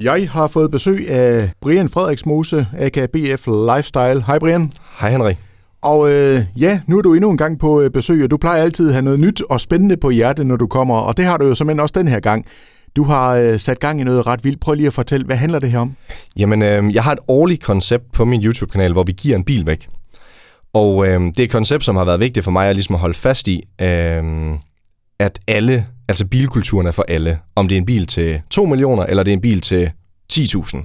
Jeg har fået besøg af Brian Frederiksmose, aka BF Lifestyle. Hej Brian. Hej Henrik. Og øh, ja, nu er du endnu en gang på øh, besøg, og du plejer altid at have noget nyt og spændende på hjertet, når du kommer, og det har du jo simpelthen også den her gang. Du har øh, sat gang i noget ret vildt. Prøv lige at fortælle, hvad handler det her om? Jamen, øh, jeg har et årligt koncept på min YouTube-kanal, hvor vi giver en bil væk. Og øh, det er et koncept, som har været vigtigt for mig at, ligesom holde fast i, øh, at alle, altså bilkulturen er for alle. Om det er en bil til 2 millioner, eller det er en bil til 10.000.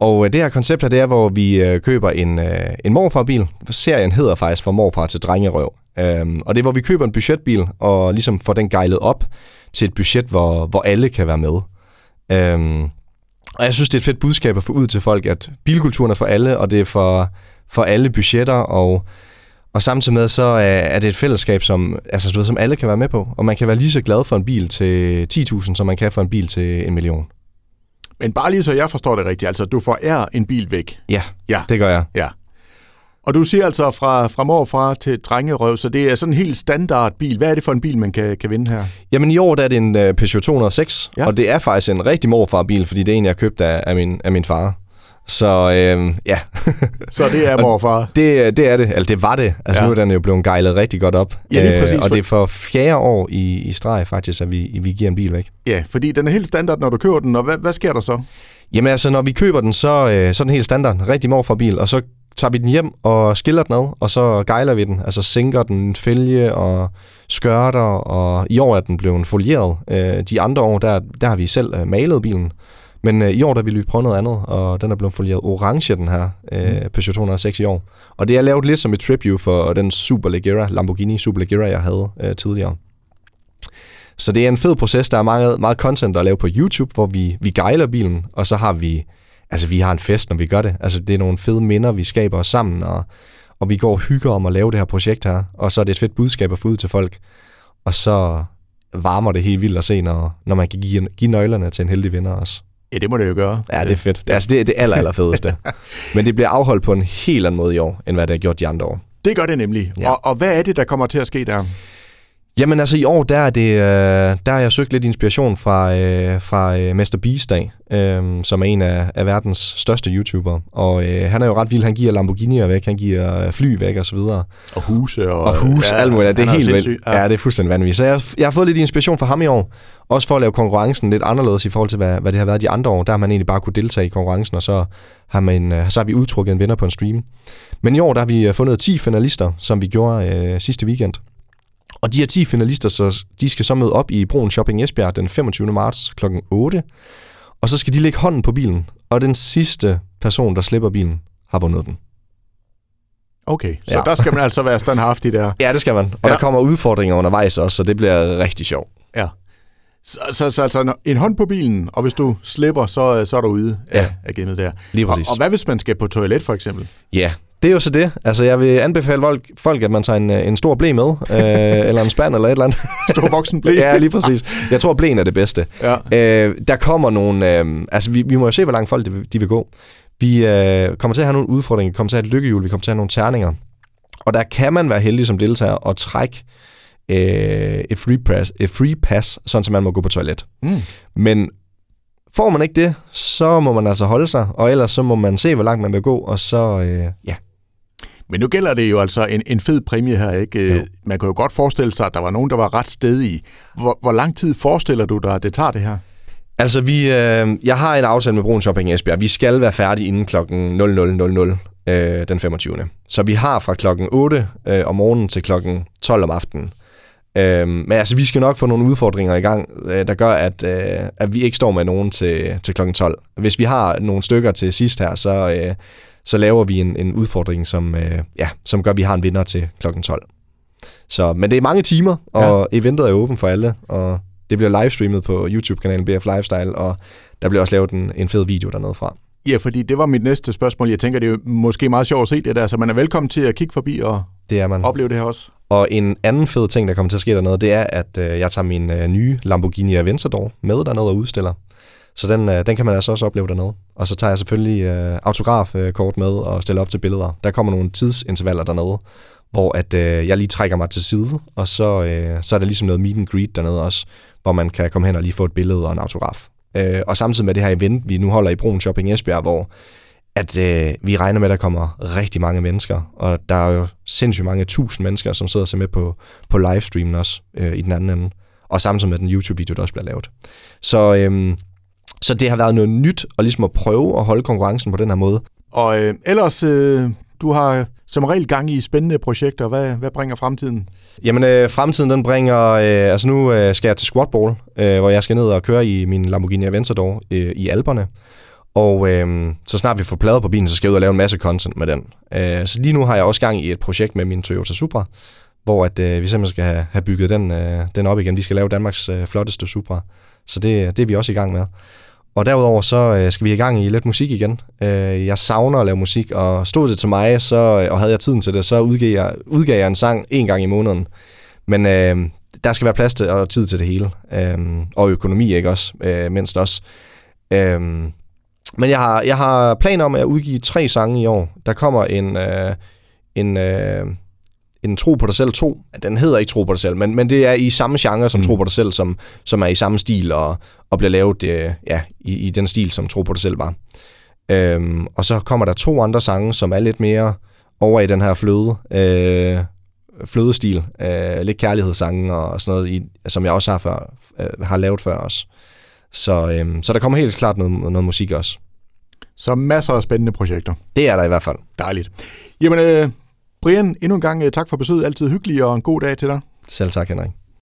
Og øh, det her koncept her, det er, hvor vi øh, køber en, øh, en morfarbil. Serien hedder faktisk For morfar til drengerøv. Øhm, og det er, hvor vi køber en budgetbil, og ligesom får den gejlet op til et budget, hvor, hvor alle kan være med. Øhm, og jeg synes, det er et fedt budskab at få ud til folk, at bilkulturen er for alle, og det er for, for alle budgetter, og, og samtidig med, så er, det et fællesskab, som, altså, du ved, som alle kan være med på. Og man kan være lige så glad for en bil til 10.000, som man kan for en bil til en million. Men bare lige så jeg forstår det rigtigt, altså du får er en bil væk. Ja, Ja. det gør jeg. Ja. Og du siger altså fra, fra morfra til drengerøv, så det er sådan en helt standard bil. Hvad er det for en bil, man kan, kan vinde her? Jamen i år der er det en uh, Peugeot 206, Ja. og det er faktisk en rigtig morfarbil, fordi det er en, jeg har købt af, af, min, af min far. Så øh, ja, Så det er morfar. det, det er det. Eller det var det. Altså Ja. nu er den jo blevet gejlet rigtig godt op. Ja, lige præcis, Øh, og det er for fjerde år i, i streg faktisk, at vi, vi giver en bil væk. Ja, fordi den er helt standard, når du køber den, og hvad, hvad sker der så? Jamen altså, når vi køber den, så, øh, så er den helt standard. Rigtig morfarbil, og så tager vi den hjem og skiller den ad, og så gejler vi den. Altså sænker den fælge og skørter, og i år er den blevet folieret. Øh, de andre år, der, der har vi selv øh, malet bilen. Men øh, i år, der ville vi prøve noget andet, og den er blevet folieret orange, den her øh, Peugeot 206 i år. Og det er lavet lidt som et tribute for den Superleggera, Lamborghini Superleggera, jeg havde øh, tidligere. Så det er en fed proces. Der er meget, meget content at lave på YouTube, hvor vi, vi gejler bilen, og så har vi, altså vi har en fest, når vi gør det. Altså det er nogle fede minder, vi skaber os sammen, og, og vi går og hygger om at lave det her projekt her, og så er det et fedt budskab at få ud til folk. Og så varmer det helt vildt at se, når, når man kan give, give nøglerne til en heldig vinder også. Ja, det må det jo gøre. Ja, det er fedt. Det, altså, det er det aller, aller fedeste. Men det bliver afholdt på en helt anden måde i år, end hvad det har gjort de andre år. Det gør det nemlig. Ja. Og, og hvad er det, der kommer til at ske der? Jamen altså i år, der er det, øh, der har jeg søgt lidt inspiration fra, øh, fra øh, Mester Beasdag, øh, som er en af, af verdens største YouTubere. Og øh, han er jo ret vild, han giver Lamborghinier væk, han giver øh, fly væk og så videre. Og huse og... Og hus, ja, alt muligt. Det er helt vildt. Ja. ja, det er fuldstændig vanvittigt. Så jeg, jeg har fået lidt inspiration fra ham i år. Også for at lave konkurrencen lidt anderledes i forhold til, hvad, hvad det har været de andre år. Der har man egentlig bare kunne deltage i konkurrencen, og så har, man, øh, så har vi udtrukket en vinder på en stream. Men i år, der har vi øh, fundet 10 finalister, som vi gjorde øh, sidste weekend. Og de her 10 finalister, så, de skal så møde op i Broen Shopping Esbjerg den 25. marts kl. 8. Og så skal de lægge hånden på bilen. Og den sidste person, der slipper bilen, har vundet den. Okay, så Ja. der skal man altså være standhaftig der. Ja, det skal man. Og Ja. der kommer udfordringer undervejs også, så det bliver rigtig sjovt. Ja. Så, så, så altså en hånd på bilen, og hvis du slipper, så, så er du ude af, Ja. af gamet der. Lige Og, præcis. og hvad hvis man skal på toilet, for eksempel? Ja, det er jo så det. Altså, jeg vil anbefale folk, folk at man tager en, øh, en stor blæ med, øh, eller en spand eller et eller andet. Stor voksen blæ? ja, lige præcis. Jeg tror, blæen er det bedste. Ja. Øh, der kommer nogle... Øh, altså, vi, vi må jo se, hvor langt folk de, vil- de vil gå. Vi øh, kommer til at have nogle udfordringer, vi kommer til at have et lykkehjul, vi kommer til at have nogle terninger. Og der kan man være heldig som deltager og trække øh, et, free pass, et free pass, sådan så man må gå på toilet. Mm. Men får man ikke det, så må man altså holde sig, og ellers så må man se, hvor langt man vil gå, og så, øh, ja. Men nu gælder det jo altså en, en fed præmie her, ikke? Øh, Jo. Man kan jo godt forestille sig, at der var nogen, der var ret stedige. Hvor, hvor lang tid forestiller du dig, at det tager det her? Altså, vi, øh, jeg har en aftale med Brun Shopping i Esbjerg. Vi skal være færdige inden klokken 00.00 øh, den 25. Så vi har fra klokken 8 øh, om morgenen til klokken 12 om aftenen. Øh, men altså, vi skal nok få nogle udfordringer i gang, øh, der gør, at, øh, at vi ikke står med nogen til, til klokken 12. Hvis vi har nogle stykker til sidst her, så, øh, så laver vi en, en udfordring, som, øh, ja, som gør, at vi har en vinder til klokken 12. Så, men det er mange timer, og ja. eventet er åben for alle, og det bliver livestreamet på YouTube-kanalen BF Lifestyle, og der bliver også lavet en, en fed video dernede fra. Ja, fordi det var mit næste spørgsmål. Jeg tænker, det er måske meget sjovt at se det der, så man er velkommen til at kigge forbi og Det er man. opleve det her også. Og en anden fed ting, der kommer til at ske dernede, det er, at øh, jeg tager min øh, nye Lamborghini Aventador med dernede og udstiller. Så den, øh, den kan man altså også opleve dernede. Og så tager jeg selvfølgelig øh, autografkort med og stiller op til billeder. Der kommer nogle tidsintervaller dernede, hvor at, øh, jeg lige trækker mig til side, og så, øh, så er der ligesom noget meet and greet dernede også, hvor man kan komme hen og lige få et billede og en autograf. Øh, og samtidig med det her event, vi nu holder i Broen Shopping Esbjerg, hvor at øh, vi regner med, at der kommer rigtig mange mennesker, og der er jo sindssygt mange tusind mennesker, som sidder og ser med på, på livestreamen også øh, i den anden ende, og samtidig med den YouTube-video, der også bliver lavet. Så, øh, så det har været noget nyt, og ligesom at prøve at holde konkurrencen på den her måde. Og øh, ellers, øh, du har som regel gang i spændende projekter. Hvad, hvad bringer fremtiden? Jamen, øh, fremtiden den bringer... Øh, altså nu øh, skal jeg til squatball, øh, hvor jeg skal ned og køre i min Lamborghini Aventador øh, i Alperne. Og øh, så snart vi får plader på bilen, så skal jeg ud og lave en masse content med den. Øh, så lige nu har jeg også gang i et projekt med min Toyota Supra, hvor at, øh, vi simpelthen skal have, have bygget den, øh, den op igen. Vi skal lave Danmarks øh, flotteste Supra. Så det, det er vi også i gang med. Og derudover så øh, skal vi i gang i lidt musik igen. Øh, jeg savner at lave musik, og stod det til mig, så, øh, og havde jeg tiden til det, så udgav jeg, udgav jeg en sang en gang i måneden. Men øh, der skal være plads til og tid til det hele. Øh, og økonomi, ikke også? Øh, mindst også. Øh, men jeg har, jeg har planer om at udgive tre sange i år. Der kommer en, øh, en, øh, en Tro på dig selv 2. Den hedder ikke Tro på dig selv, men, men det er i samme genre som mm. Tro på dig selv, som, som er i samme stil og, og bliver lavet øh, ja, i, i den stil, som Tro på dig selv var. Øhm, og så kommer der to andre sange, som er lidt mere over i den her fløde, øh, flødestil. Øh, lidt kærlighedssange og sådan noget, i, som jeg også har, før, øh, har lavet før også. Så, øh, så der kommer helt klart noget, noget musik også. Så masser af spændende projekter. Det er der i hvert fald. Dejligt. Jamen, øh, Brian, endnu en gang øh, tak for besøget. Altid hyggeligt og en god dag til dig. Selv tak, Henrik.